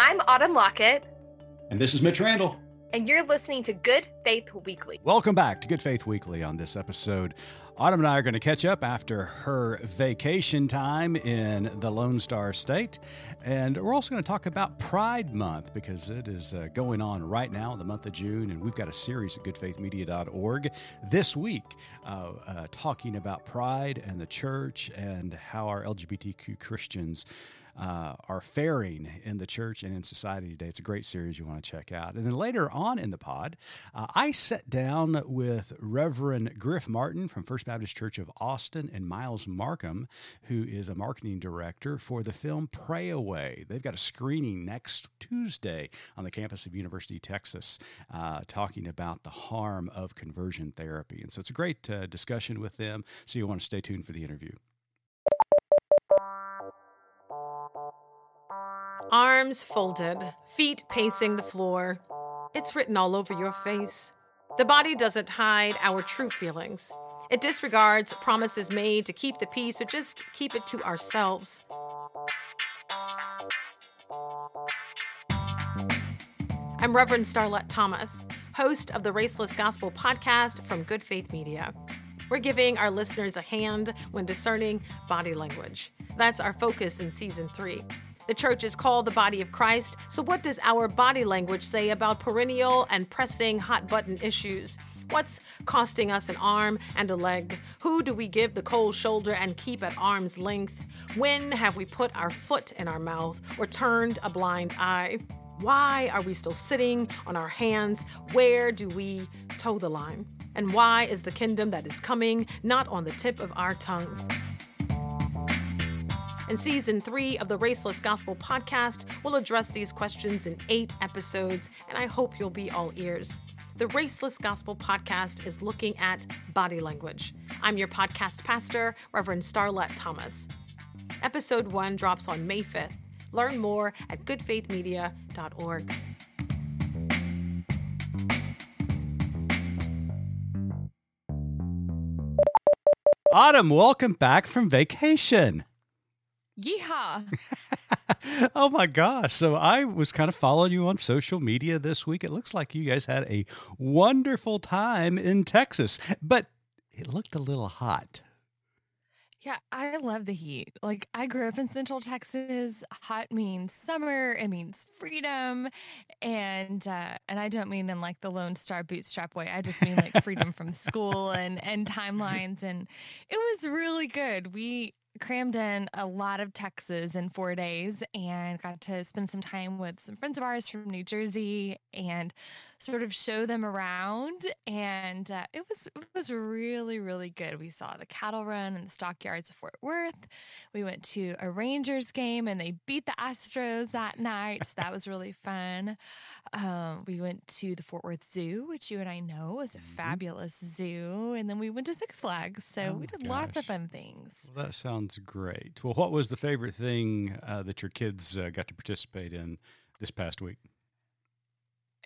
I'm Autumn Lockett. And this is Mitch Randall. And you're listening to Good Faith Weekly. Welcome back to Good Faith Weekly on this episode. Autumn and I are going to catch up after her vacation time in the Lone Star State. And we're also going to talk about Pride Month because it is uh, going on right now in the month of June. And we've got a series at goodfaithmedia.org this week uh, uh, talking about pride and the church and how our LGBTQ Christians uh, are faring in the church and in society today. It's a great series you want to check out. And then later on in the pod, uh, I sat down with Reverend Griff Martin from First Baptist Church of Austin and Myles Markham, who is a marketing director for the film Pray Away. They've got a screening next Tuesday on the campus of University of Texas, uh, talking about the harm of conversion therapy. And so it's a great uh, discussion with them. So you want to stay tuned for the interview. Arms folded, feet pacing the floor. It's written all over your face. The body doesn't hide our true feelings. It disregards promises made to keep the peace or just keep it to ourselves. I'm Reverend Starlette Thomas, host of the Raceless Gospel podcast from Good Faith Media. We're giving our listeners a hand when discerning body language. That's our focus in season three. The church is called the body of Christ, so what does our body language say about perennial and pressing hot button issues? What's costing us an arm and a leg? Who do we give the cold shoulder and keep at arm's length? When have we put our foot in our mouth or turned a blind eye? Why are we still sitting on our hands? Where do we toe the line? And why is the kingdom that is coming not on the tip of our tongues? In season three of the Raceless Gospel podcast, we'll address these questions in eight episodes, and I hope you'll be all ears. The Raceless Gospel podcast is looking at body language. I'm your podcast pastor, Reverend Starlette Thomas. Episode one drops on May 5th. Learn more at goodfaithmedia.org. Autumn, welcome back from vacation. Yeehaw. oh my gosh. So I was kind of following you on social media this week. It looks like you guys had a wonderful time in Texas, but it looked a little hot. Yeah, I love the heat. Like I grew up in Central Texas. Hot means summer. It means freedom, and uh, and I don't mean in like the Lone Star bootstrap way. I just mean like freedom from school and and timelines. And it was really good. We crammed in a lot of Texas in four days and got to spend some time with some friends of ours from New Jersey and sort of show them around. And uh, it was it was really really good. We saw the cattle run in the stockyards of Fort Worth. We went to a Rangers game and they beat the Astros that night. So that was really fun. Um, we went to the Fort Worth Zoo, which you and I know is a mm-hmm. fabulous zoo, and then we went to Six Flags. So oh, we did gosh. lots of fun things. Well, that sounds great. Well, what was the favorite thing uh, that your kids uh, got to participate in this past week?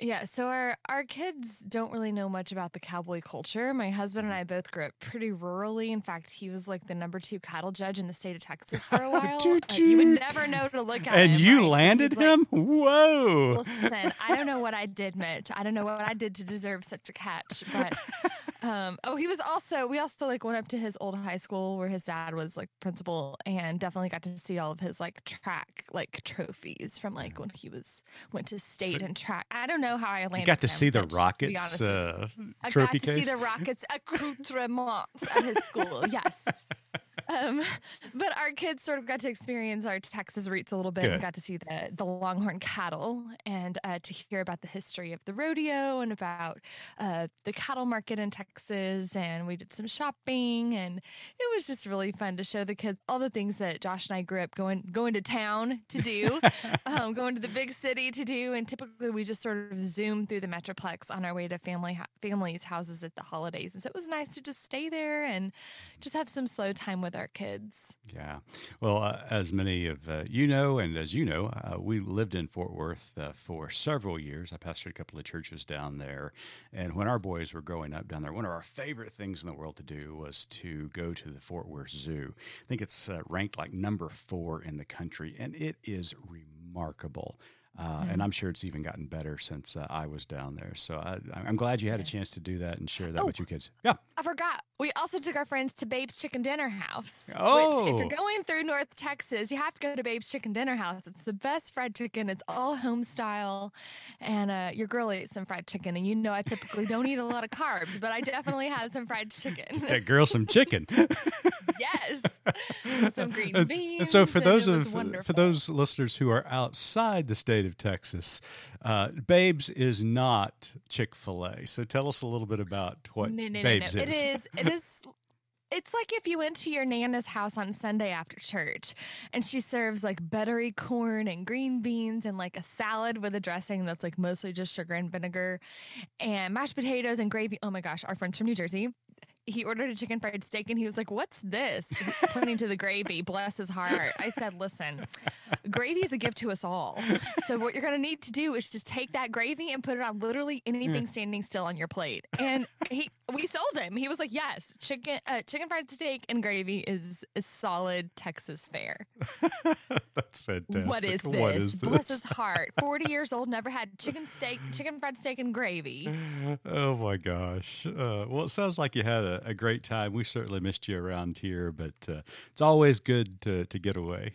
Yeah, so our our kids don't really know much about the cowboy culture. My husband and mm-hmm. I both grew up pretty rurally. In fact, he was like the number two cattle judge in the state of Texas for a while. you would never know to look at and him. And you right? landed him? Like, Whoa! Listen, I don't know what I did, Mitch. I don't know what I did to deserve such a catch. But um, oh, he was also we also like went up to his old high school where his dad was like principal, and definitely got to see all of his like track like trophies from like when he was went to state so, and track. I don't know how I landed. You got to see the Rockets uh, trophy case. I got to see the Rockets accoutrements at his school. Yes. Um, but our kids sort of got to experience our Texas roots a little bit Good. and got to see the the Longhorn cattle and uh, to hear about the history of the rodeo and about uh, the cattle market in Texas. And we did some shopping, and it was just really fun to show the kids all the things that Josh and I grew up going going to town to do, um, going to the big city to do. And typically, we just sort of zoom through the metroplex on our way to family families' houses at the holidays. And so it was nice to just stay there and just have some slow time with our our kids. Yeah. Well, uh, as many of uh, you know, and as you know, uh, we lived in Fort Worth uh, for several years. I pastored a couple of churches down there. And when our boys were growing up down there, one of our favorite things in the world to do was to go to the Fort Worth Zoo. I think it's uh, ranked like number four in the country, and it is remarkable. Uh, And I'm sure it's even gotten better since uh, I was down there. So I, I'm glad you had Yes. a chance to do that and share that Oh. with your kids. Yeah. I forgot. We also took our friends to Babe's Chicken Dinner House. Which, if Oh. you're going through North Texas, you have to go to Babe's Chicken Dinner House. It's the best fried chicken. It's all home style. And uh, your girl ate some fried chicken. And you know, I typically don't eat a lot of carbs, but I definitely had some fried chicken. That girl some chicken. yes. Some green beans. And so, for those of for those listeners who are outside the state of Texas, uh, Babes is not Chick Fil A. So, tell us a little bit about what no, no, no, Babes no. is. It is. It It's like if you went to your nana's house on Sunday after church and she serves like buttery corn and green beans and like a salad with a dressing that's like mostly just sugar and vinegar and mashed potatoes and gravy. Oh my gosh, our friends from New Jersey. He ordered a chicken fried steak and he was like, What's this? Pointing to the gravy, bless his heart. I said, Listen, gravy is a gift to us all. So, what you're going to need to do is just take that gravy and put it on literally anything mm. standing still on your plate. And he, we sold him. He was like, Yes, chicken, uh, chicken fried steak and gravy is a solid Texas fare. That's fantastic. What is this? What is Bless this? his heart. 40 years old, never had chicken steak, chicken fried steak and gravy. Oh my gosh. Uh, well, it sounds like you had a, a great time. We certainly missed you around here, but uh, it's always good to, to get away.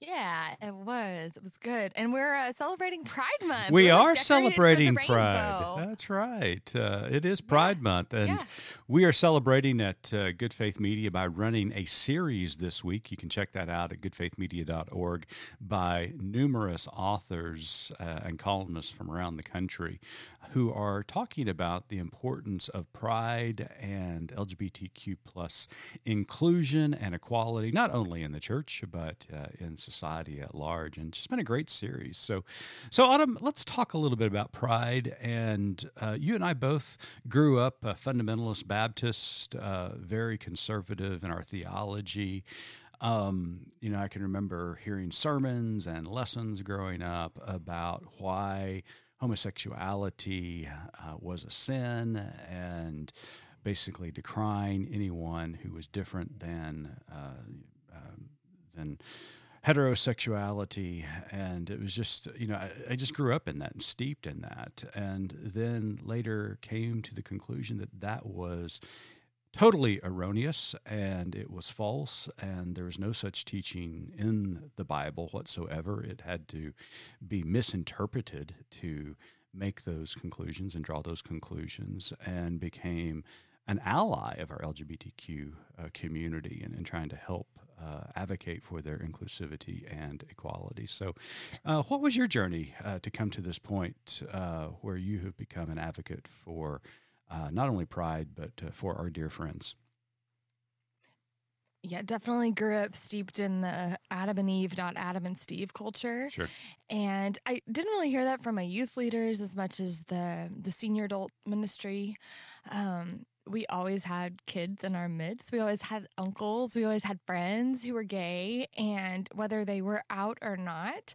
Yeah, it was. It was good. And we're uh, celebrating Pride Month. We We're, are celebrating Pride. That's right. Uh, it is Pride Month. And yeah. we are celebrating at uh, Good Faith Media by running a series this week. You can check that out at goodfaithmedia.org by numerous authors uh, and columnists from around the country who are talking about the importance of pride and LGBTQ plus inclusion and equality, not only in the church, but uh, in society at large. And it's just been a great series. So, so Autumn, let's talk a little bit about pride. And uh, you and I both grew up a fundamentalist Baptist, uh, very conservative in our theology. Um, you know, I can remember hearing sermons and lessons growing up about why homosexuality uh, was a sin and basically decrying anyone who was different than uh, um, than heterosexuality and it was just you know I, I just grew up in that and steeped in that and then later came to the conclusion that that was totally erroneous and it was false and there was no such teaching in the bible whatsoever. It had to be misinterpreted to make those conclusions and draw those conclusions and became an ally of our lgbtq uh, community and, and trying to help uh, advocate for their inclusivity and equality so uh, what was your journey uh, to come to this point uh, where you have become an advocate for uh, not only pride, but uh, for our dear friends. Yeah, definitely grew up steeped in the Adam and Eve, not Adam and Steve culture. Sure. And I didn't really hear that from my youth leaders as much as the the senior adult ministry. Um, we always had kids in our midst. We always had uncles. We always had friends who were gay, and whether they were out or not,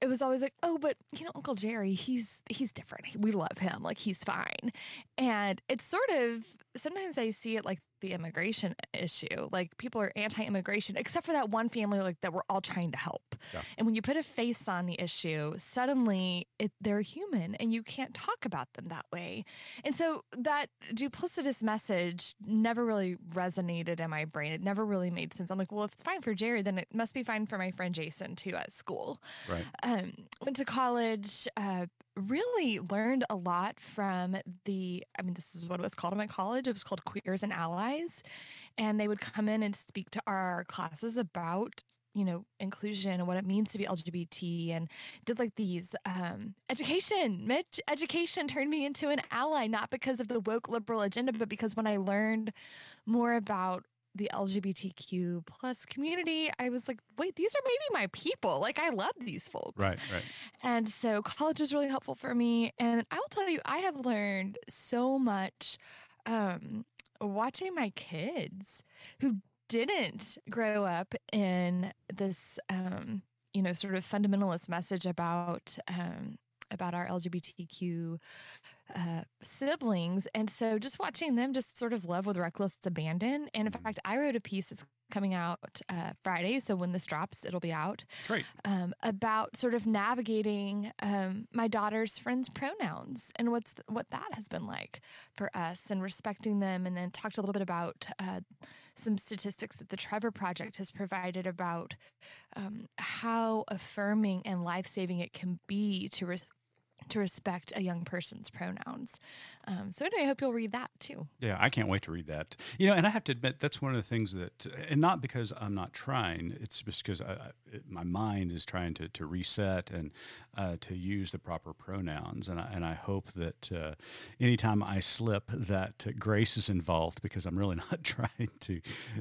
it was always like, oh, but you know, Uncle Jerry, he's he's different. We love him. Like he's fine. And it's sort of sometimes I see it like the immigration issue. Like people are anti-immigration, except for that one family like that we're all trying to help. Yeah. And when you put a face on the issue, suddenly it, they're human, and you can't talk about them that way. And so that duplicitous message never really resonated in my brain. It never really made sense. I'm like, well, if it's fine for Jerry, then it must be fine for my friend Jason too at school Right. um, went to college, uh, really learned a lot from the, I mean, this is what it was called in my college. It was called Queers and Allies. And they would come in and speak to our classes about you know inclusion and what it means to be lgbt and did like these um education mitch education turned me into an ally not because of the woke liberal agenda but because when i learned more about the lgbtq plus community i was like wait these are maybe my people like i love these folks Right. Right. and so college was really helpful for me. And I will tell you, I have learned so much um, watching my kids who didn't grow up in this, um, you know, sort of fundamentalist message about um, about our LGBTQ uh, siblings. And so just watching them just sort of love with reckless abandon. And in fact, I wrote a piece that's coming out uh, Friday. So when this drops, it'll be out. Great. Um, about sort of navigating um, my daughter's friends' pronouns and what's th- what that has been like for us and respecting them. And then talked a little bit about uh, some statistics that the Trevor Project has provided about um, how affirming and life saving it can be to res- to respect a young person's pronouns. Um, so anyway, I hope you'll read that too. Yeah, I can't wait to read that. You know, and I have to admit that's one of the things that, and not because I'm not trying. It's just because I, my mind is trying to, to reset and uh, to use the proper pronouns. And I, and I hope that uh, anytime I slip, that Grace is involved because I'm really not trying to.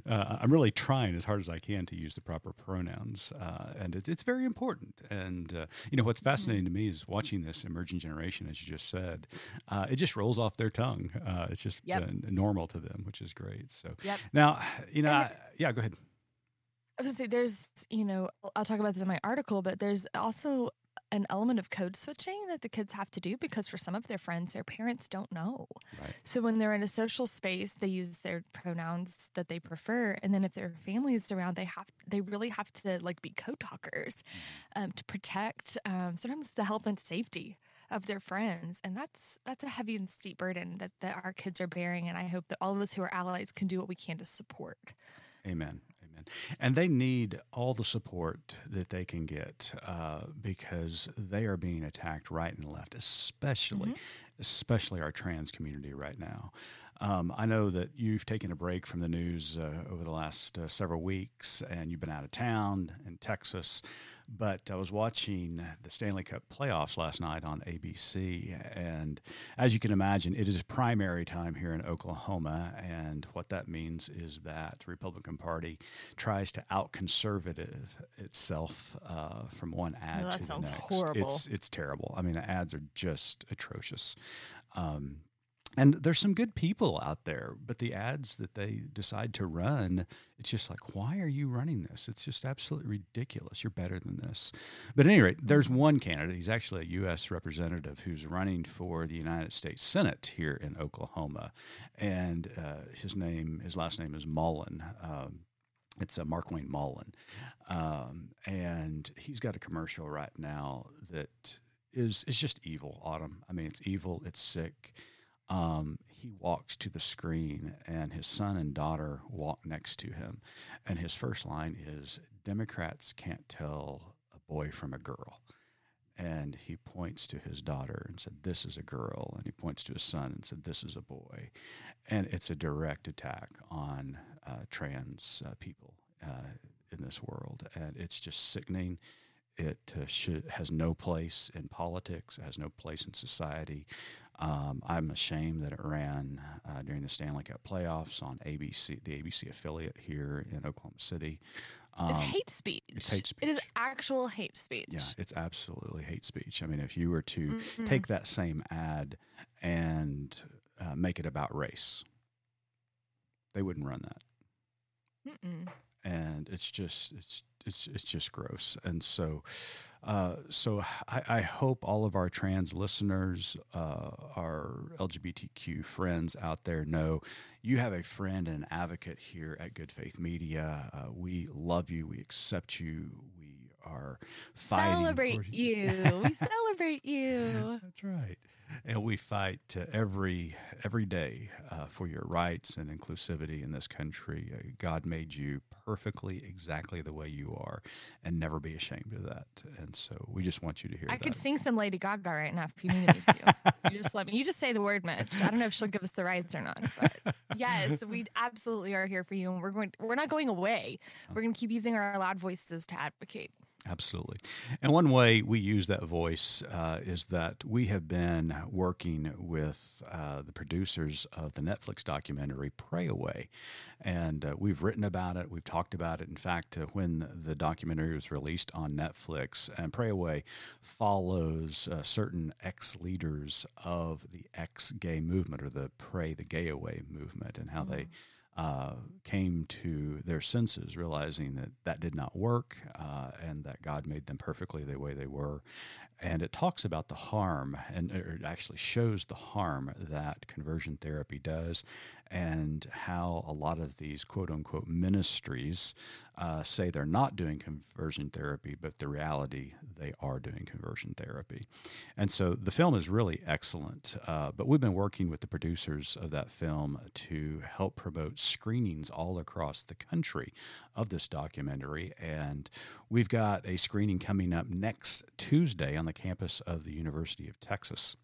Uh, I'm really trying as hard as I can to use the proper pronouns, uh, and it, it's very important. And uh, you know, what's fascinating mm-hmm. to me is watching this emerging generation, as you just said. Uh, it just rolls off their tongue. Uh, it's just yep. uh, normal to them, which is great. So yep. now, you know, I, yeah, go ahead. I was gonna say there's, you know, I'll talk about this in my article, but there's also an element of code switching that the kids have to do because for some of their friends, their parents don't know. Right. So when they're in a social space, they use their pronouns that they prefer, and then if their family is around, they have they really have to like be code talkers mm-hmm. um, to protect um, sometimes the health and safety of their friends and that's that's a heavy and steep burden that, that our kids are bearing and i hope that all of us who are allies can do what we can to support amen amen and they need all the support that they can get uh, because they are being attacked right and left especially mm-hmm. especially our trans community right now um, I know that you've taken a break from the news uh, over the last uh, several weeks and you've been out of town in Texas. But I was watching the Stanley Cup playoffs last night on ABC. And as you can imagine, it is primary time here in Oklahoma. And what that means is that the Republican Party tries to out conservative itself uh, from one ad well, to the next. Horrible. It's, it's terrible. I mean, the ads are just atrocious. Um, and there's some good people out there, but the ads that they decide to run, it's just like, why are you running this? It's just absolutely ridiculous. You're better than this. But at any rate, there's mm-hmm. one candidate. He's actually a U.S. representative who's running for the United States Senate here in Oklahoma, and uh, his name, his last name is Mullin. Um, it's a uh, Markwayne Mullin, um, and he's got a commercial right now that is is just evil. Autumn. I mean, it's evil. It's sick um, he walks to the screen and his son and daughter walk next to him. And his first line is Democrats can't tell a boy from a girl. And he points to his daughter and said, This is a girl. And he points to his son and said, This is a boy. And it's a direct attack on uh, trans uh, people uh, in this world. And it's just sickening. It uh, should, has no place in politics, it has no place in society. Um, I'm ashamed that it ran uh, during the Stanley Cup playoffs on ABC, the ABC affiliate here in Oklahoma City. Um, it's hate speech. It's hate speech. It is actual hate speech. Yeah, it's absolutely hate speech. I mean, if you were to mm-hmm. take that same ad and uh, make it about race, they wouldn't run that. Mm-mm. And it's just it's it's it's just gross. And so, uh, so I, I, hope all of our trans listeners, uh, our LGBTQ friends out there know you have a friend and an advocate here at Good Faith Media. Uh, we love you. We accept you. Are. Celebrate you. we celebrate you. That's right. And we fight every every day uh, for your rights and inclusivity in this country. Uh, God made you perfectly exactly the way you are, and never be ashamed of that. And so we just want you to hear. I that. could sing some Lady Gaga right now if you needed to. you just let me. You just say the word, Mitch. I don't know if she'll give us the rights or not, but yes, we absolutely are here for you, and we're going. We're not going away. We're going to keep using our loud voices to advocate. Absolutely. And one way we use that voice uh, is that we have been working with uh, the producers of the Netflix documentary Pray Away. And uh, we've written about it, we've talked about it. In fact, uh, when the documentary was released on Netflix, and Pray Away follows uh, certain ex leaders of the ex gay movement or the Pray the Gay Away movement and how mm-hmm. they uh, came to their senses, realizing that that did not work uh, and that God made them perfectly the way they were. And it talks about the harm, and it actually shows the harm that conversion therapy does, and how a lot of these quote unquote ministries uh, say they're not doing conversion therapy, but the reality they are doing conversion therapy. And so the film is really excellent. Uh, but we've been working with the producers of that film to help promote screenings all across the country of this documentary. And we've got a screening coming up next Tuesday on the campus of the University of Texas.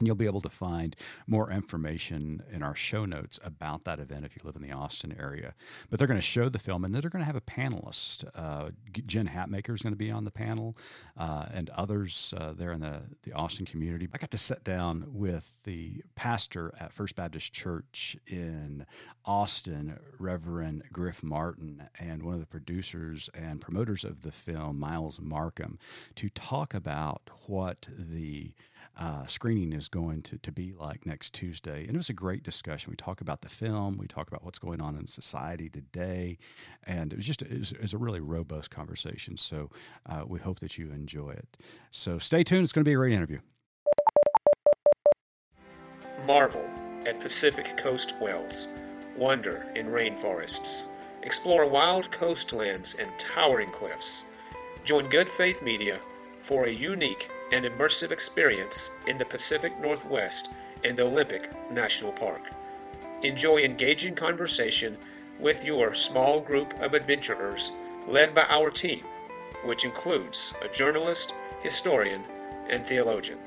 You'll be able to find more information in our show notes about that event if you live in the Austin area. But they're going to show the film and then they're going to have a panelist. Uh, Jen Hatmaker is going to be on the panel uh, and others uh, there in the, the Austin community. I got to sit down with the pastor at First Baptist Church in Austin, Reverend Griff Martin, and one of the producers and promoters of the film, Myles Markham, to talk about what the uh, screening is going to, to be like next Tuesday. And it was a great discussion. We talk about the film, we talk about what's going on in society today, and it was just it was, it was a really robust conversation. So uh, we hope that you enjoy it. So stay tuned. It's going to be a great interview. Marvel at Pacific Coast Wells. Wonder in rainforests. Explore wild coastlands and towering cliffs. Join Good Faith Media for a unique and immersive experience in the Pacific Northwest and Olympic National Park. Enjoy engaging conversation with your small group of adventurers led by our team, which includes a journalist, historian, and theologian.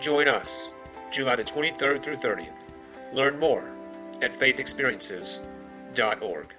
Join us July the 23rd through 30th. Learn more at faithexperiences.org.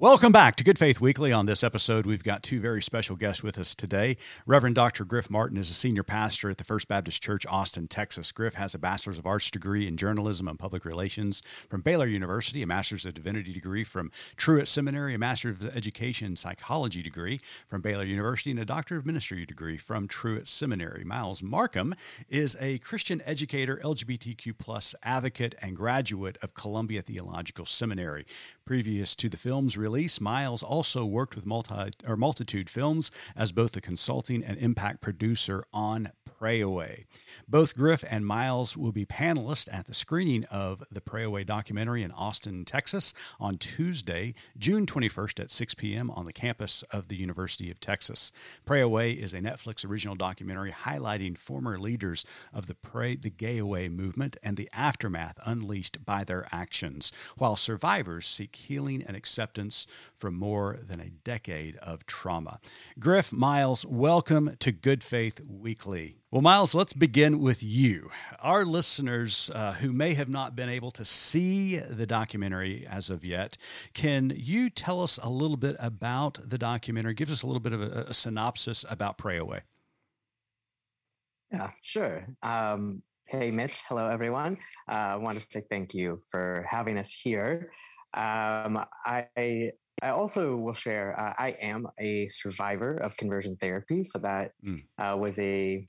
Welcome back to Good Faith Weekly. On this episode, we've got two very special guests with us today. Reverend Dr. Griff Martin is a senior pastor at the First Baptist Church, Austin, Texas. Griff has a Bachelor's of Arts degree in journalism and public relations from Baylor University, a Master's of Divinity degree from Truett Seminary, a Master's of Education Psychology degree from Baylor University, and a Doctor of Ministry degree from Truett Seminary. Myles Markham is a Christian educator, LGBTQ plus advocate, and graduate of Columbia Theological Seminary. Previous to the film's release, Myles also worked with multi, or Multitude Films as both a consulting and impact producer on Pray Away. Both Griff and Myles will be panelists at the screening of the Pray Away documentary in Austin, Texas on Tuesday, June 21st at 6 p.m. on the campus of the University of Texas. Pray Away is a Netflix original documentary highlighting former leaders of the Pray the Gay Away movement and the aftermath unleashed by their actions, while survivors seek healing and acceptance from more than a decade of trauma. Griff Myles, welcome to Good Faith Weekly. Well, Myles, let's begin with you. Our listeners uh, who may have not been able to see the documentary as of yet, can you tell us a little bit about the documentary? Give us a little bit of a, a synopsis about Pray Away. Yeah, sure. Um, hey, Mitch. Hello, everyone. Uh, I want to say thank you for having us here. Um, I I also will share. Uh, I am a survivor of conversion therapy, so that mm. uh, was a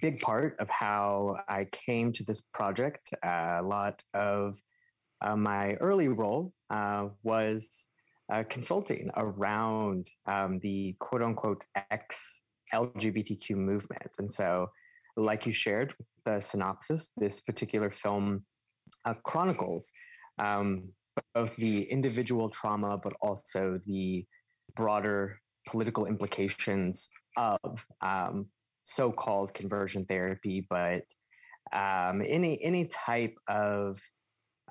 big part of how I came to this project. Uh, a lot of uh, my early role uh, was uh, consulting around um, the quote unquote X LGBTQ movement, and so, like you shared the synopsis, this particular film chronicles. Um, both the individual trauma, but also the broader political implications of um, so-called conversion therapy, but um, any any type of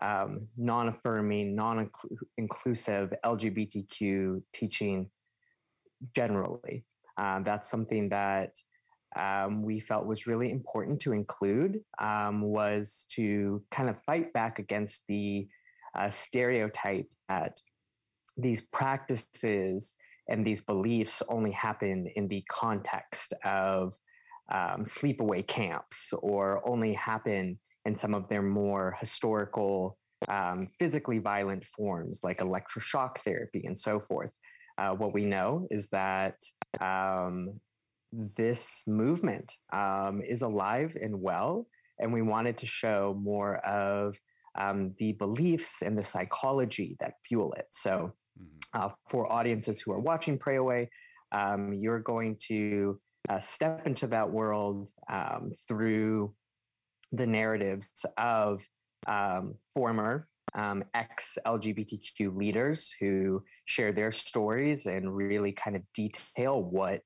um, non-affirming, non-inclusive LGBTQ teaching generally. Um, that's something that um, we felt was really important to include um, was to kind of fight back against the uh, stereotype that these practices and these beliefs only happen in the context of um, sleepaway camps or only happen in some of their more historical, um, physically violent forms like electroshock therapy and so forth. Uh, what we know is that um, this movement um, is alive and well, and we wanted to show more of um, the beliefs and the psychology that fuel it. So, mm-hmm. uh, for audiences who are watching Pray Away, um, you're going to uh, step into that world um, through the narratives of um, former um, ex LGBTQ leaders who share their stories and really kind of detail what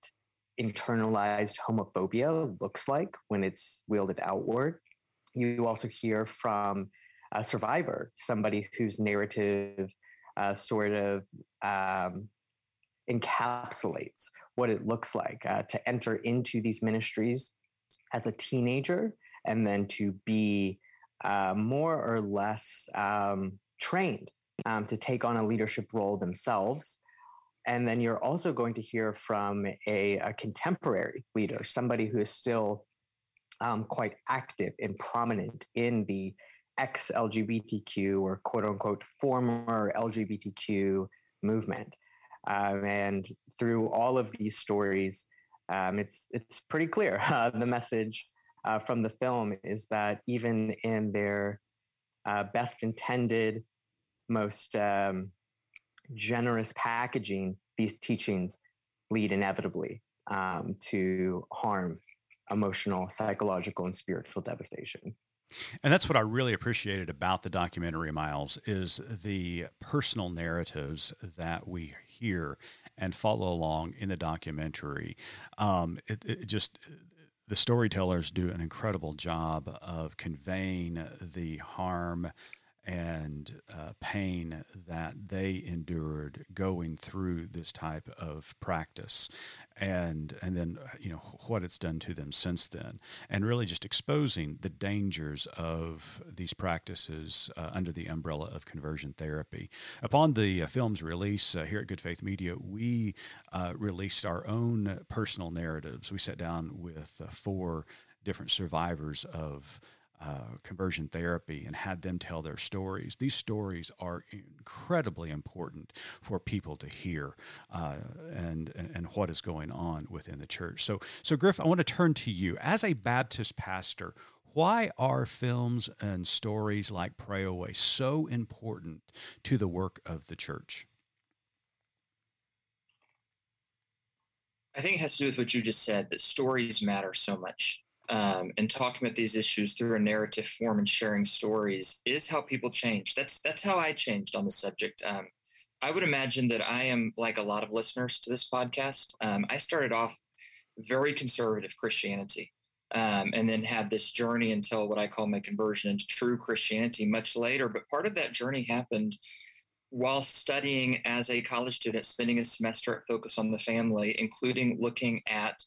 internalized homophobia looks like when it's wielded outward. You also hear from a survivor, somebody whose narrative uh, sort of um, encapsulates what it looks like uh, to enter into these ministries as a teenager and then to be uh, more or less um, trained um, to take on a leadership role themselves. And then you're also going to hear from a, a contemporary leader, somebody who is still um, quite active and prominent in the ex LGBTQ or quote unquote former LGBTQ movement. Um, and through all of these stories, um, it's it's pretty clear. Uh, the message uh, from the film is that even in their uh, best intended, most um, generous packaging, these teachings lead inevitably um, to harm, emotional, psychological, and spiritual devastation. And that's what I really appreciated about the documentary, Myles, is the personal narratives that we hear and follow along in the documentary. Um, it, it just the storytellers do an incredible job of conveying the harm and uh, pain that they endured going through this type of practice. And and then you know what it's done to them since then. And really just exposing the dangers of these practices uh, under the umbrella of conversion therapy. Upon the uh, film's release uh, here at good faith media we uh, released our own personal narratives. We sat down with uh, four different survivors of uh, conversion therapy and had them tell their stories. These stories are incredibly important for people to hear uh, and, and, what is going on within the church. So, so Griff, I want to turn to you as a Baptist pastor. Why are films and stories like Pray Away so important to the work of the church? I think it has to do with what you just said that stories matter so much um, and talking about these issues through a narrative form and sharing stories is how people change. That's that's how I changed on the subject. Um, I would imagine that I am like a lot of listeners to this podcast. Um, I started off very conservative Christianity, um, and then had this journey until what I call my conversion into true Christianity much later. But part of that journey happened while studying as a college student, spending a semester at Focus on the Family, including looking at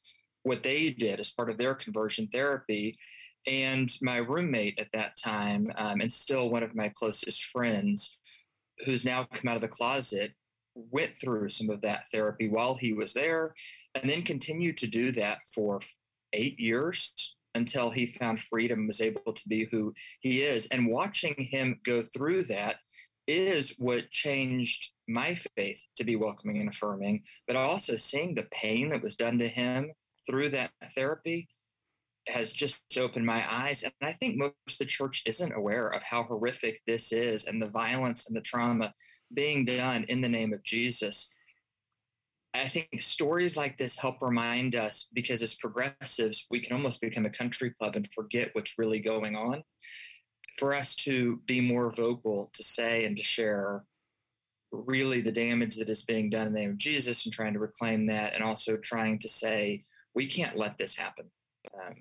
what they did as part of their conversion therapy. And my roommate at that time, um, and still one of my closest friends, who's now come out of the closet, went through some of that therapy while he was there, and then continued to do that for eight years until he found freedom, was able to be who he is. And watching him go through that is what changed my faith to be welcoming and affirming, but also seeing the pain that was done to him through that therapy has just opened my eyes. And I think most of the church isn't aware of how horrific this is and the violence and the trauma being done in the name of Jesus. I think stories like this help remind us because as progressives, we can almost become a country club and forget what's really going on. For us to be more vocal, to say and to share really the damage that is being done in the name of Jesus and trying to reclaim that, and also trying to say, we can't let this happen. Um,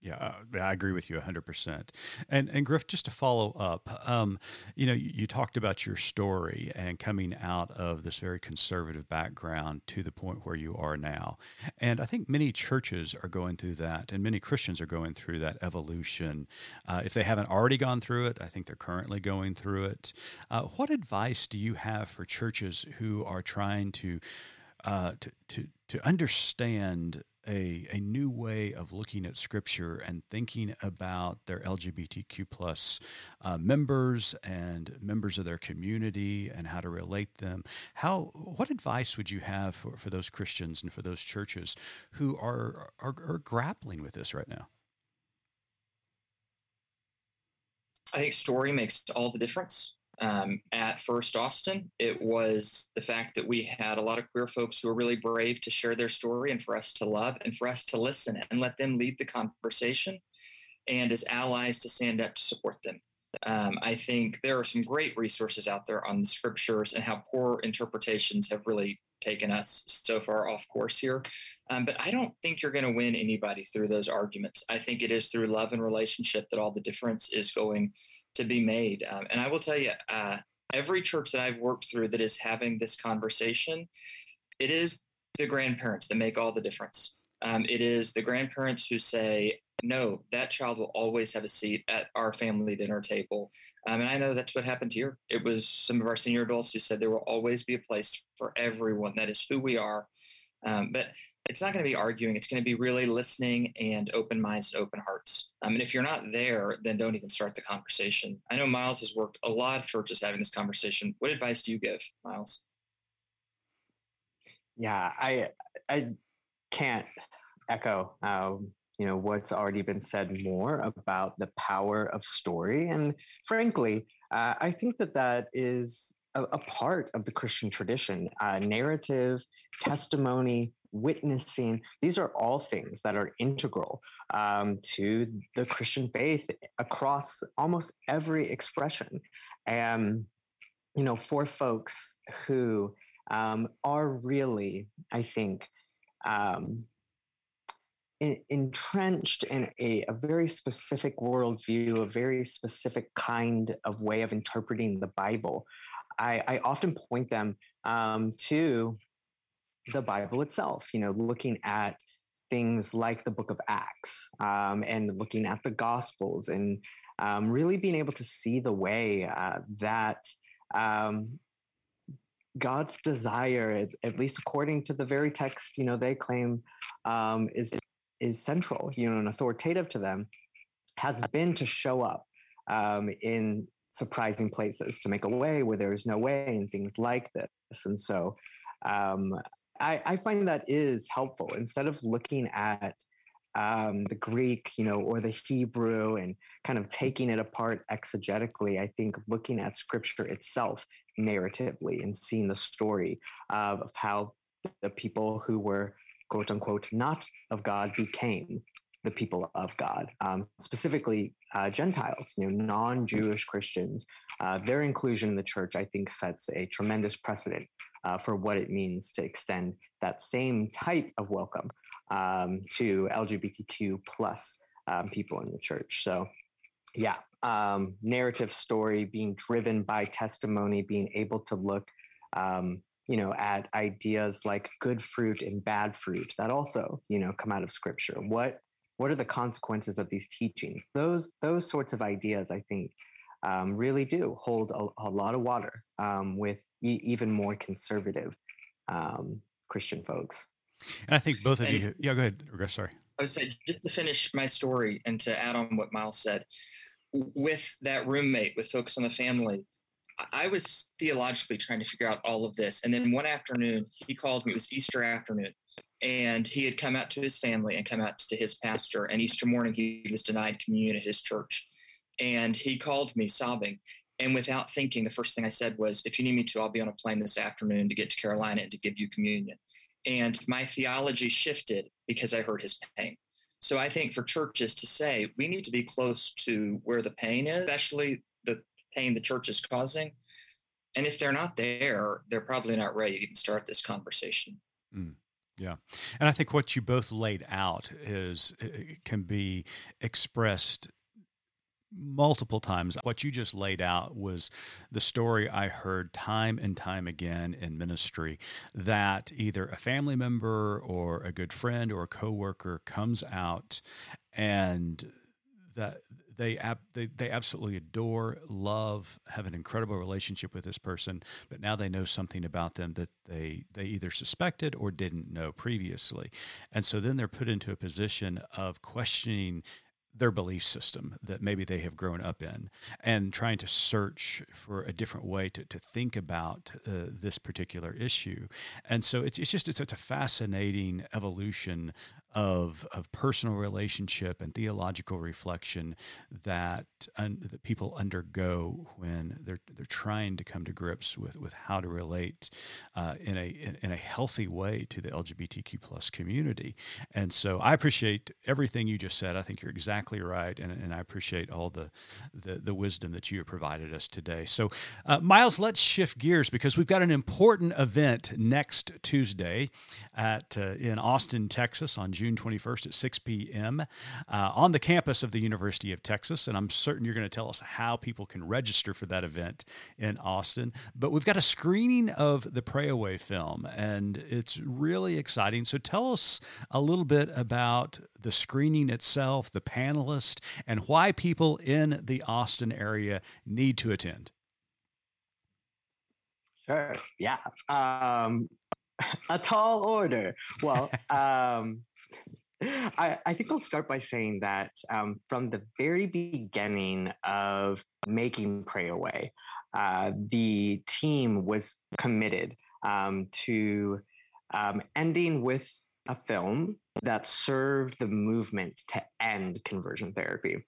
yeah, uh, I agree with you 100%. And and Griff, just to follow up, um, you know, you, you, talked about your story and coming out of this very conservative background to the point where you are now. And I think many churches are going through that, and many Christians are going through that evolution. Uh, if they haven't already gone through it, I think they're currently going through it. Uh, what advice do you have for churches who are trying to uh, to, to, to understand a, a new way of looking at scripture and thinking about their LGBTQ plus uh, members and members of their community and how to relate them. How what advice would you have for, for those Christians and for those churches who are, are, are grappling with this right now? I think story makes all the difference. Um, at First Austin, it was the fact that we had a lot of queer folks who were really brave to share their story and for us to love and for us to listen and let them lead the conversation and as allies to stand up to support them. Um, I think there are some great resources out there on the scriptures and how poor interpretations have really taken us so far off course here. Um, but I don't think you're going to win anybody through those arguments. I think it is through love and relationship that all the difference is going to be made. Um, and I will tell you, uh, every church that I've worked through that is having this conversation, it is the grandparents that make all the difference. Um, it is the grandparents who say, no, that child will always have a seat at our family dinner table. Um, and I know that's what happened here. It was some of our senior adults who said there will always be a place for everyone. That is who we are. Um, but it's not going to be arguing. It's going to be really listening and open minds open hearts. Um, and if you're not there, then don't even start the conversation. I know Myles has worked a lot of churches having this conversation. What advice do you give, Myles? Yeah, I I can't echo um, you know what's already been said more about the power of story and frankly uh, i think that that is a, a part of the christian tradition uh, narrative testimony witnessing. These are all things that are integral um, to the christian faith across almost every expression. And you know for folks who um, are really i think um, entrenched in a, a very specific worldview, a very specific kind of way of interpreting the Bible, I, I often point them um, to the Bible itself, you know, looking at things like the book of Acts um, and looking at the Gospels and um, really being able to see the way uh, that um, God's desire, at least according to the very text, you know, they claim um, is is central, you know, and authoritative to them, has been to show up um, in surprising places, to make a way where there is no way, and things like this. And so, um, I, I, find that is helpful instead of looking at um, the Greek, you know, or the Hebrew and kind of taking it apart exegetically. I think looking at Scripture itself narratively and seeing the story of how the people who were quote unquote, not of God became the people of God, um, specifically uh, Gentiles, you know, non-Jewish Christians. Uh, their inclusion in the church, I think, sets a tremendous precedent uh, for what it means to extend that same type of welcome um, to LGBTQ plus um, people in the church. So, yeah, um, narrative story being driven by testimony, being able to look um, you know, at ideas like good fruit and bad fruit that also, you know, come out of scripture. What what are the consequences of these teachings? Those those sorts of ideas, I think, um, really do hold a, a lot of water um, with e- even more conservative um, Christian folks. And I think both of and, you. Yeah, go ahead. Sorry. I would say just to finish my story and to add on what Myles said, with that roommate, with Focus on the Family, I was theologically trying to figure out all of this. And then one afternoon, he called me. It was Easter afternoon. And he had come out to his family and come out to his pastor. And Easter morning, he was denied communion at his church. And he called me sobbing. And without thinking, the first thing I said was, If you need me to, I'll be on a plane this afternoon to get to Carolina and to give you communion. And my theology shifted because I heard his pain. So I think for churches to say we need to be close to where the pain is, especially the pain the church is causing. And if they're not there, they're probably not ready to even start this conversation. Mm. Yeah. And I think what you both laid out is uh, uh, can be expressed multiple times. What you just laid out was the story I heard time and time again in ministry that either a family member or a good friend or a coworker comes out and that they, they they absolutely adore, love, have an incredible relationship with this person, but now they know something about them that they they either suspected or didn't know previously, and so then they're put into a position of questioning their belief system that maybe they have grown up in and trying to search for a different way to, to think about uh, this particular issue. And so it's, it's just it's such a fascinating evolution of of personal relationship and theological reflection that un, that people undergo when they're they're trying to come to grips with with how to relate uh, in a in, in, a healthy way to the LGBTQ plus community. And so I appreciate everything you just said. I think you're exactly right, and, and I appreciate all the, the, the wisdom that you have provided us today. So, uh, Myles, let's shift gears because we've got an important event next Tuesday at uh, in Austin, Texas, on June 21st at 6 p.m. Uh, on the campus of the University of Texas, and I'm certain you're going to tell us how people can register for that event in Austin. But we've got a screening of the Pray Away film, and it's really exciting. So, tell us a little bit about the screening itself, the panelists, and why people in the Austin area need to attend. Sure. Yeah. Um, a tall order. Well, um, I, I, think I'll start by saying that um, from the very beginning of making Pray Away, uh, the team was committed um, to um, ending with a film that served the movement to end conversion therapy.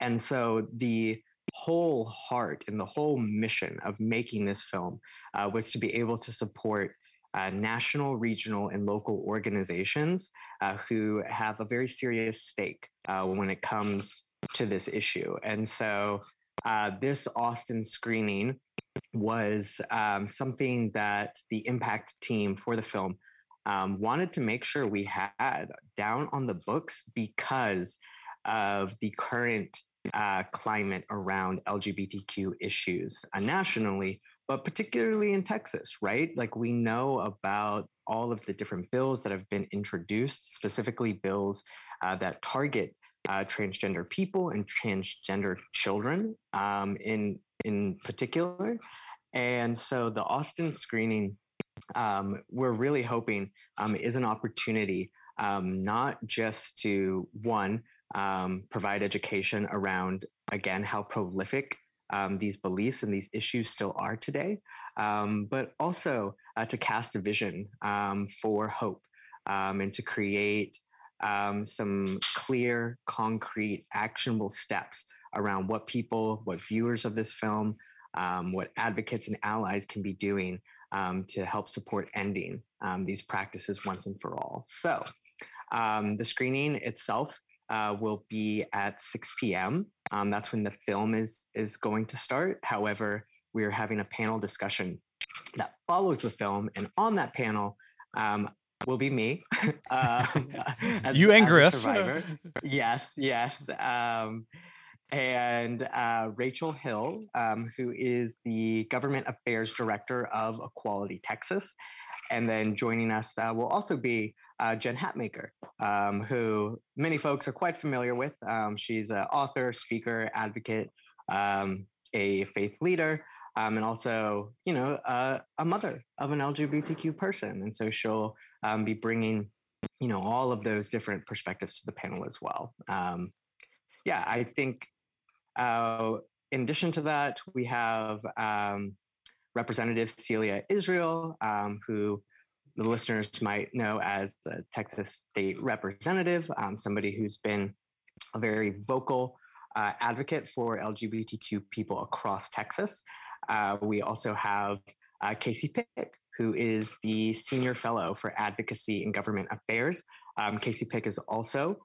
And so the whole heart and the whole mission of making this film uh, was to be able to support uh, national, regional, and local organizations uh, who have a very serious stake uh, when it comes to this issue. And so uh, this Austin screening was um, something that the impact team for the film um, wanted to make sure we had down on the books because of the current uh, climate around LGBTQ issues uh, nationally, but particularly in Texas, right? Like we know about all of the different bills that have been introduced, specifically bills uh, that target uh, transgender people and transgender children um, in in particular. And so the Austin screening um, we're really hoping um, is an opportunity um, not just to one um, provide education around again how prolific um, these beliefs and these issues still are today, um, but also uh, to cast a vision for hope and to create some clear, concrete, actionable steps around what people, what viewers of this film, what advocates and allies can be doing um, to help support ending um, these practices once and for all. So um, the screening itself uh, will be at 6 p.m. Um, that's when the film is is going to start. However, we are having a panel discussion that follows the film, and on that panel um, will be me. uh, as, you and Griff. Survivor. yes, yes. Um, and uh, Rachel Hill, um, who is the Government Affairs Director of Equality Texas. And then joining us uh, will also be uh, Jen Hatmaker, um, who many folks are quite familiar with. Um, she's an author, speaker, advocate, um, a faith leader, um, and also, you know, a mother of an LGBTQ person. And so she'll um, be bringing, you know, all of those different perspectives to the panel as well. yeah, I think uh, in addition to that, we have um, Representative Celia Israel, um, who the listeners might know as the Texas State Representative, um, somebody who's been a very vocal uh, advocate for LGBTQ people across Texas. Uh, we also have uh, Casey Pick, who is the Senior Fellow for Advocacy and Government Affairs. Um, Casey Pick is also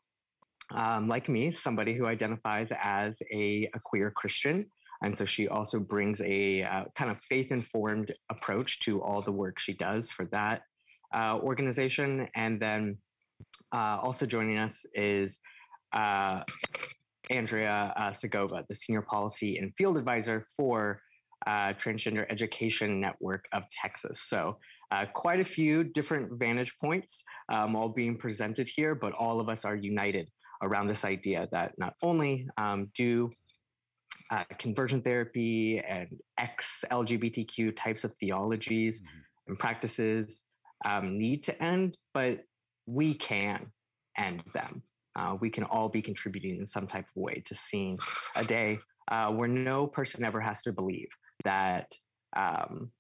um, like me, somebody who identifies as a, a, queer Christian. And so she also brings a uh, kind of faith informed approach to all the work she does for that uh, organization. And then uh, also joining us is uh, Andrea uh, Segovia, the Senior Policy and Field Advisor for uh, Transgender Education Network of Texas. So quite a few different vantage points um, all being presented here, but all of us are united around this idea that not only um, do uh, conversion therapy and ex LGBTQ types of theologies mm-hmm. and practices um, need to end, but we can end them. Uh, we can all be contributing in some type of way to seeing a day uh, where no person ever has to believe that um,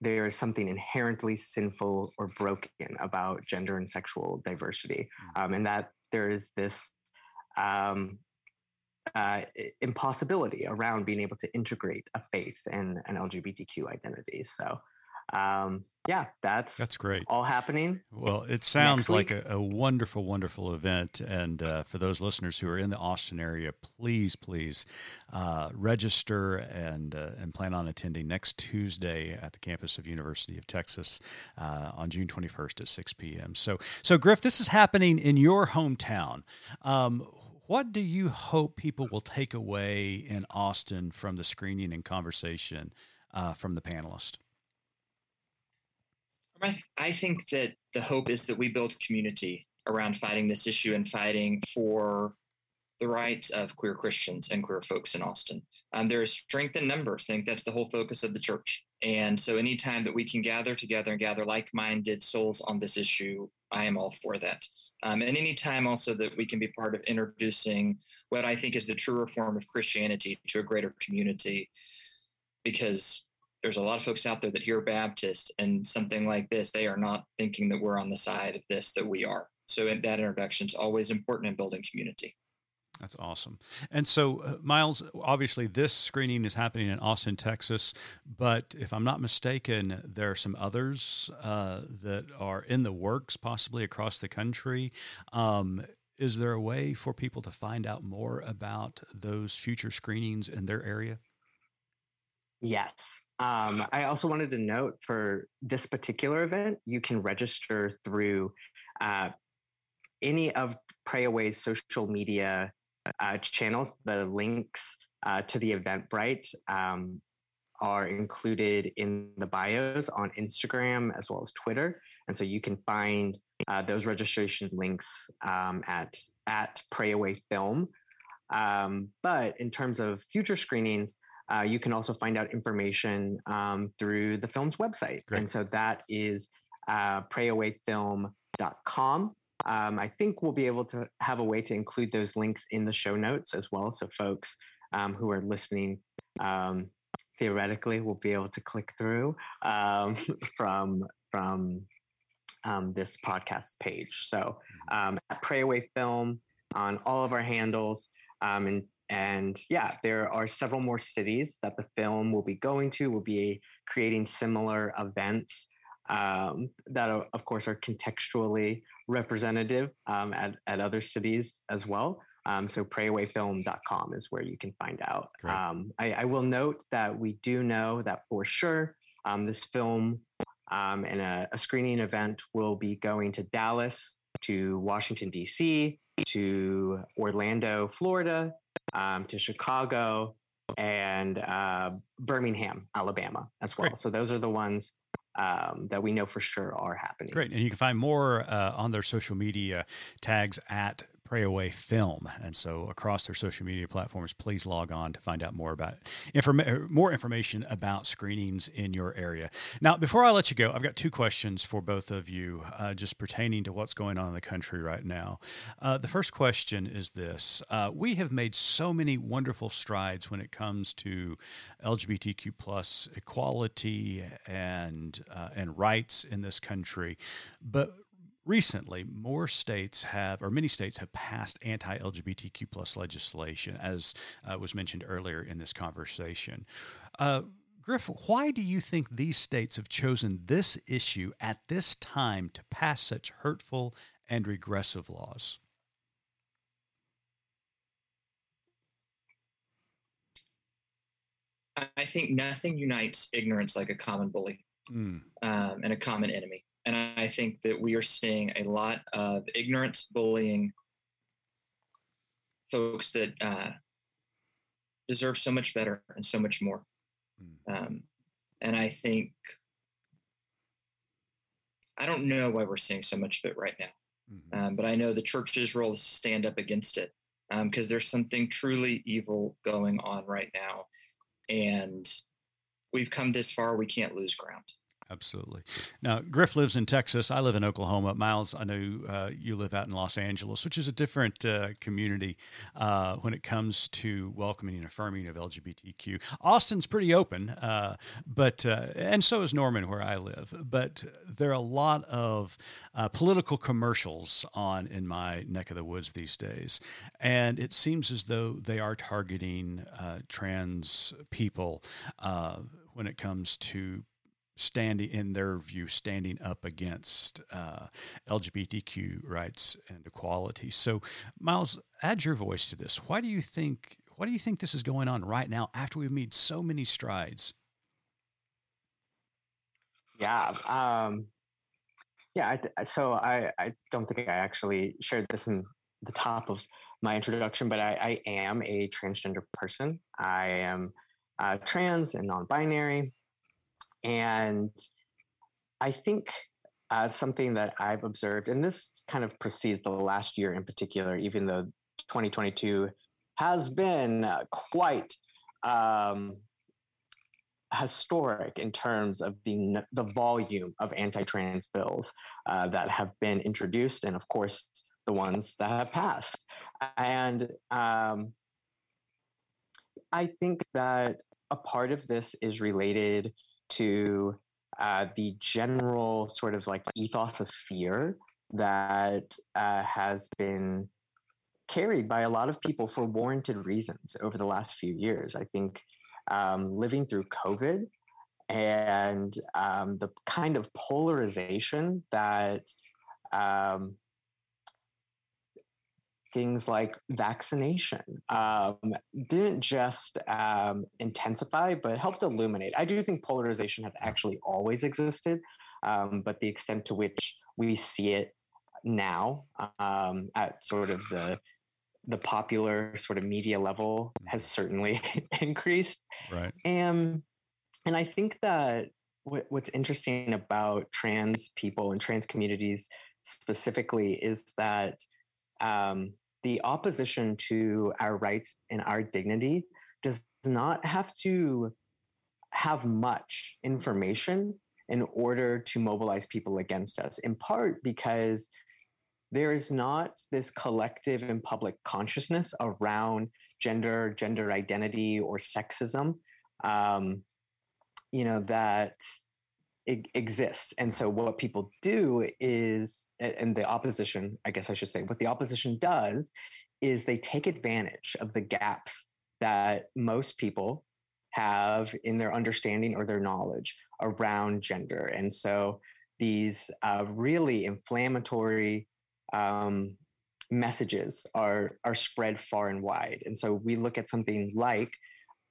there is something inherently sinful or broken about gender and sexual diversity, mm. um, and that there is this um, uh, impossibility around being able to integrate a faith and an LGBTQ identity. So um, yeah, that's that's great. All happening. Well, it sounds like a, a, wonderful, wonderful event. And uh, for those listeners who are in the Austin area, please, please uh, register and uh, and plan on attending next Tuesday at the campus of University of Texas uh, on June 21st at 6 p.m. So, so Griff, this is happening in your hometown. Um, what do you hope people will take away in Austin from the screening and conversation uh, from the panelists? I think that the hope is that we build community around fighting this issue and fighting for the rights of queer Christians and queer folks in Austin. Um, there is strength in numbers. I think that's the whole focus of the church. And so, anytime that we can gather together and gather like minded souls on this issue, I am all for that. Um, and anytime also that we can be part of introducing what I think is the truer form of Christianity to a greater community, because there's a lot of folks out there that hear Baptist and something like this, they are not thinking that we're on the side of this that we are. So that introduction is always important in building community. That's awesome. And so, uh, Myles, obviously, this screening is happening in Austin, Texas. But if I'm not mistaken, there are some others uh, that are in the works, possibly across the country. Um, is there a way for people to find out more about those future screenings in their area? Yes. Um, I also wanted to note for this particular event, you can register through uh, any of Pray Away's social media uh, channels. The links uh, to the Eventbrite um, are included in the bios on Instagram as well as Twitter. And so you can find uh, those registration links um, at, at Pray Away Film. Um, but in terms of future screenings, uh, you can also find out information um, through the film's website. Great. And so that is uh, prayawayfilm.com. Um, I think we'll be able to have a way to include those links in the show notes as well. So folks um, who are listening um, theoretically will be able to click through um, from from um, this podcast page. So mm-hmm. um, at Pray Away Film on all of our handles. Um, and and yeah, there are several more cities that the film will be going to. We'll be creating similar events um, that, are, of course, are contextually representative um, at, at other cities as well. Um, so prayawayfilm.com is where you can find out. Um, I, I, will note that we do know that for sure um, this film um, and a, a screening event will be going to Dallas, to Washington, D.C., to Orlando, Florida, um, to Chicago and uh, Birmingham, Alabama as well. Great. So those are the ones um, that we know for sure are happening. Great. And you can find more uh, on their social media tags at Pray Away Film. And so across their social media platforms, please log on to find out more about informa- more information about screenings in your area. Now, before I let you go, I've got two questions for both of you, uh, just pertaining to what's going on in the country right now. Uh, the first question is this: uh, We have made so many wonderful strides when it comes to LGBTQ plus equality and uh, and rights in this country, but recently more states have or many states have passed anti-lgbtq plus legislation as uh, was mentioned earlier in this conversation uh, griff why do you think these states have chosen this issue at this time to pass such hurtful and regressive laws I think nothing unites ignorance like a common bully mm. um, and a common enemy. And I think that we are seeing a lot of ignorance, bullying, folks that uh, deserve so much better and so much more. Mm. Um, and I think, I don't know why we're seeing so much of it right now. Mm-hmm. Um, but I know the church's role is to stand up against it because um, there's something truly evil going on right now. And we've come this far, we can't lose ground. Absolutely. Now, Griff lives in Texas. I live in Oklahoma. Myles, I know uh, you live out in Los Angeles, which is a different uh, community uh, when it comes to welcoming and affirming of LGBTQ. Austin's pretty open, uh, but uh, and so is Norman, where I live. But there are a lot of uh, political commercials on in my neck of the woods these days, and it seems as though they are targeting trans people when it comes to standing, in their view, standing up against uh, LGBTQ rights and equality. So, Myles, add your voice to this. Why do you think? Why do you think this is going on right now after we've made so many strides? Yeah, um, yeah. I, so I, I don't think I actually shared this in the top of my introduction, but I, I am a transgender person. I am uh, trans and non-binary. And I think uh, something that I've observed, and this kind of precedes the last year in particular, even though 2022 has been uh, quite um, historic in terms of the the volume of anti-trans bills uh, that have been introduced, and of course the ones that have passed. And um, I think that a part of this is related to uh, the general sort of like ethos of fear that uh, has been carried by a lot of people for warranted reasons over the last few years. I think um, living through COVID and um, the kind of polarization that um, things like vaccination um, didn't just um, intensify, but helped illuminate. I do think polarization has actually always existed, um, but the extent to which we see it now um, at sort of the the popular sort of media level has certainly increased. Right. And and I think that what, what's interesting about trans people and trans communities specifically is that um, the opposition to our rights and our dignity does not have to have much information in order to mobilize people against us, in part because there is not this collective and public consciousness around gender, gender identity, or sexism, um, you know, that it exists. And so what people do is and the opposition, I guess I should say, what the opposition does is they take advantage of the gaps that most people have in their understanding or their knowledge around gender. And so these uh, really inflammatory um, messages are, are spread far and wide. And so we look at something like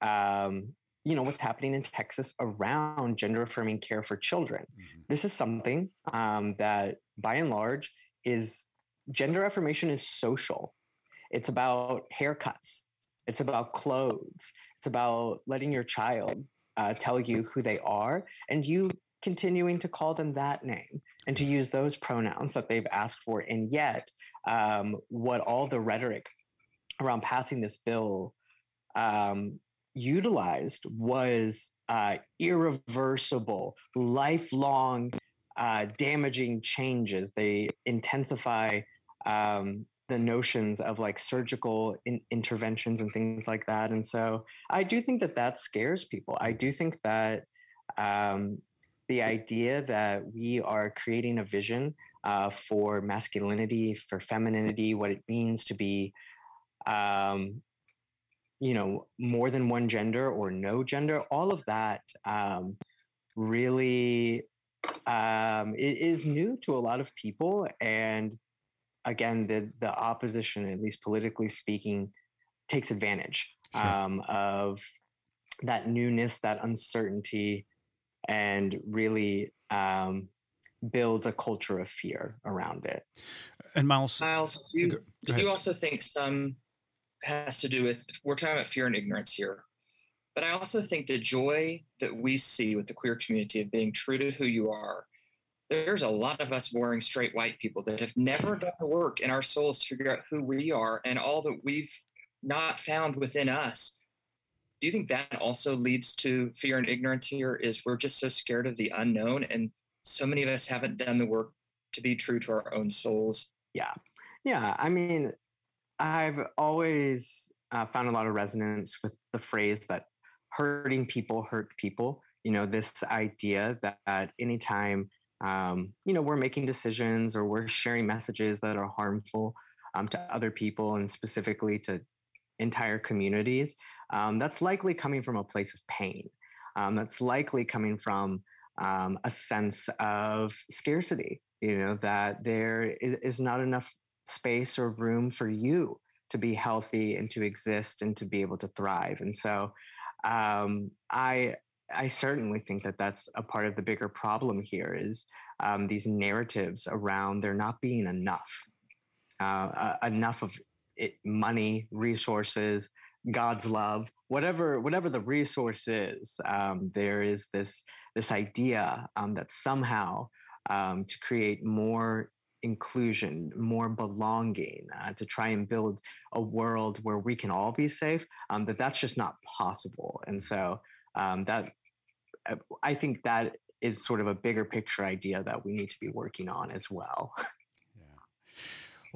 um, you know what's happening in Texas around gender affirming care for children. Mm-hmm. This is something um, that, by and large, is gender affirmation is social. It's about haircuts. It's about clothes. It's about letting your child uh, tell you who they are, and you continuing to call them that name and to use those pronouns that they've asked for. And yet, um, what all the rhetoric around passing this bill um, utilized was uh, irreversible, lifelong, uh, damaging changes. They intensify um, the notions of like surgical in- interventions and things like that. And so I do think that that scares people. I do think that um, the idea that we are creating a vision uh, for masculinity, for femininity, what it means to be um, you know more than one gender or no gender all of that um, really um, it is new to a lot of people and again the the opposition at least politically speaking takes advantage sure. um, of that newness that uncertainty and really um, builds a culture of fear around it and Myles Myles do you, do you also think some has to do with we're talking about fear and ignorance here. But I also think the joy that we see with the queer community of being true to who you are, there's a lot of us boring straight white people that have never done the work in our souls to figure out who we are and all that we've not found within us. do you think that also leads to fear and ignorance here? Is we're just so scared of the unknown, and so many of us haven't done the work to be true to our own souls. Yeah, yeah. I mean, I've always uh, found a lot of resonance with the phrase that hurting people hurt people. You know, this idea that, that anytime um, you know we're making decisions or we're sharing messages that are harmful um, to other people and specifically to entire communities, um, that's likely coming from a place of pain. Um, that's likely coming from um, a sense of scarcity. You know that there is not enough space or room for you to be healthy and to exist and to be able to thrive. And so um, I I certainly think that that's a part of the bigger problem here is um, these narratives around there not being enough, uh, uh, enough of it, money, resources, God's love, whatever whatever the resource is. Um, there is this this idea um, that somehow um, to create more inclusion, more belonging, uh, to try and build a world where we can all be safe, um, that that's just not possible. And so um, that uh, I think that is sort of a bigger picture idea that we need to be working on as well.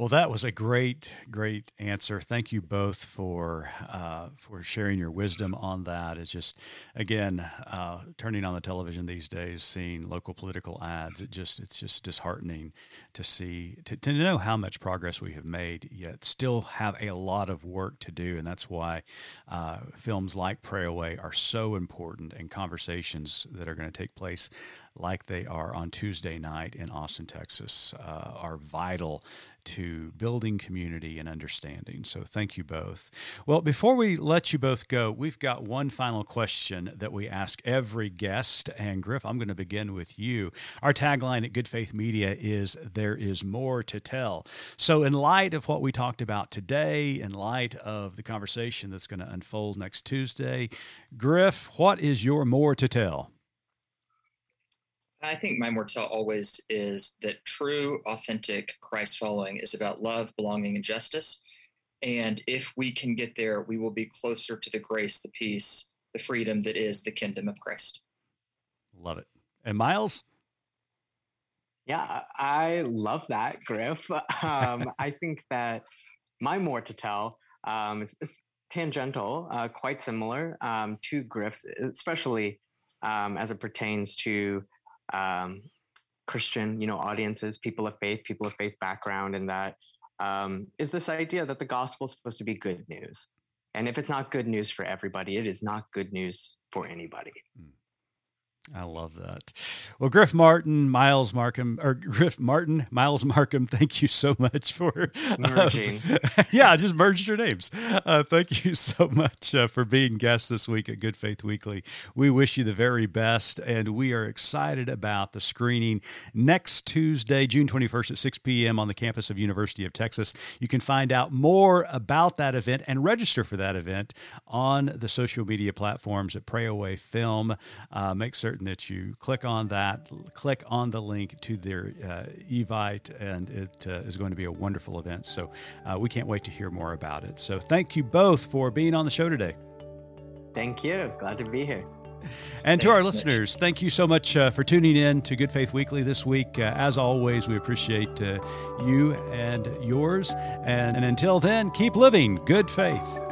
Well, that was a great, great answer. Thank you both for uh, for sharing your wisdom on that. It's just, again, uh, turning on the television these days, seeing local political ads. It just it's just disheartening to see to, to know how much progress we have made, yet still have a lot of work to do. And that's why uh, films like Pray Away are so important, and conversations that are going to take place like they are on Tuesday night in Austin, Texas, uh, are vital to building community and understanding. So thank you both. Well, before we let you both go, we've got one final question that we ask every guest. And Griff, I'm going to begin with you. Our tagline at Good Faith Media is There is more to tell. So, in light of what we talked about today, in light of the conversation that's going to unfold next Tuesday, Griff, what is your more to tell? I think my mortel always is that true, authentic Christ following is about love, belonging, and justice. And if we can get there, we will be closer to the grace, the peace, the freedom that is the kingdom of Christ. Love it. And Myles? Yeah, I love that, Griff. Um, I think that my more to tell um, is, is tangential, uh, quite similar um, to Griff's, especially um, as it pertains to um, Christian, you know, audiences, people of faith, people of faith background, and that um, is this idea that the gospel is supposed to be good news. And if it's not good news for everybody, it is not good news for anybody. Mm. I love that. Well, Griff Martin, Myles Markham, or Griff Martin, Myles Markham, thank you so much for merging. Uh, yeah, I just merged your names. Uh, thank you so much uh, for being guests this week at Good Faith Weekly. We wish you the very best, and we are excited about the screening next Tuesday, June 21st at 6 p.m. on the campus of University of Texas. You can find out more about that event and register for that event on the social media platforms at Pray Away Film. Uh, make certain certain that you click on that, click on the link to their uh, Evite, and it uh, is going to be a wonderful event. So uh, we can't wait to hear more about it. So thank you both for being on the show today. Thank you. Glad to be here. And to our listeners, thank you so much uh, for tuning in to Good Faith Weekly this week. Uh, as always, we appreciate uh, you and yours. And, and until then, keep living good faith.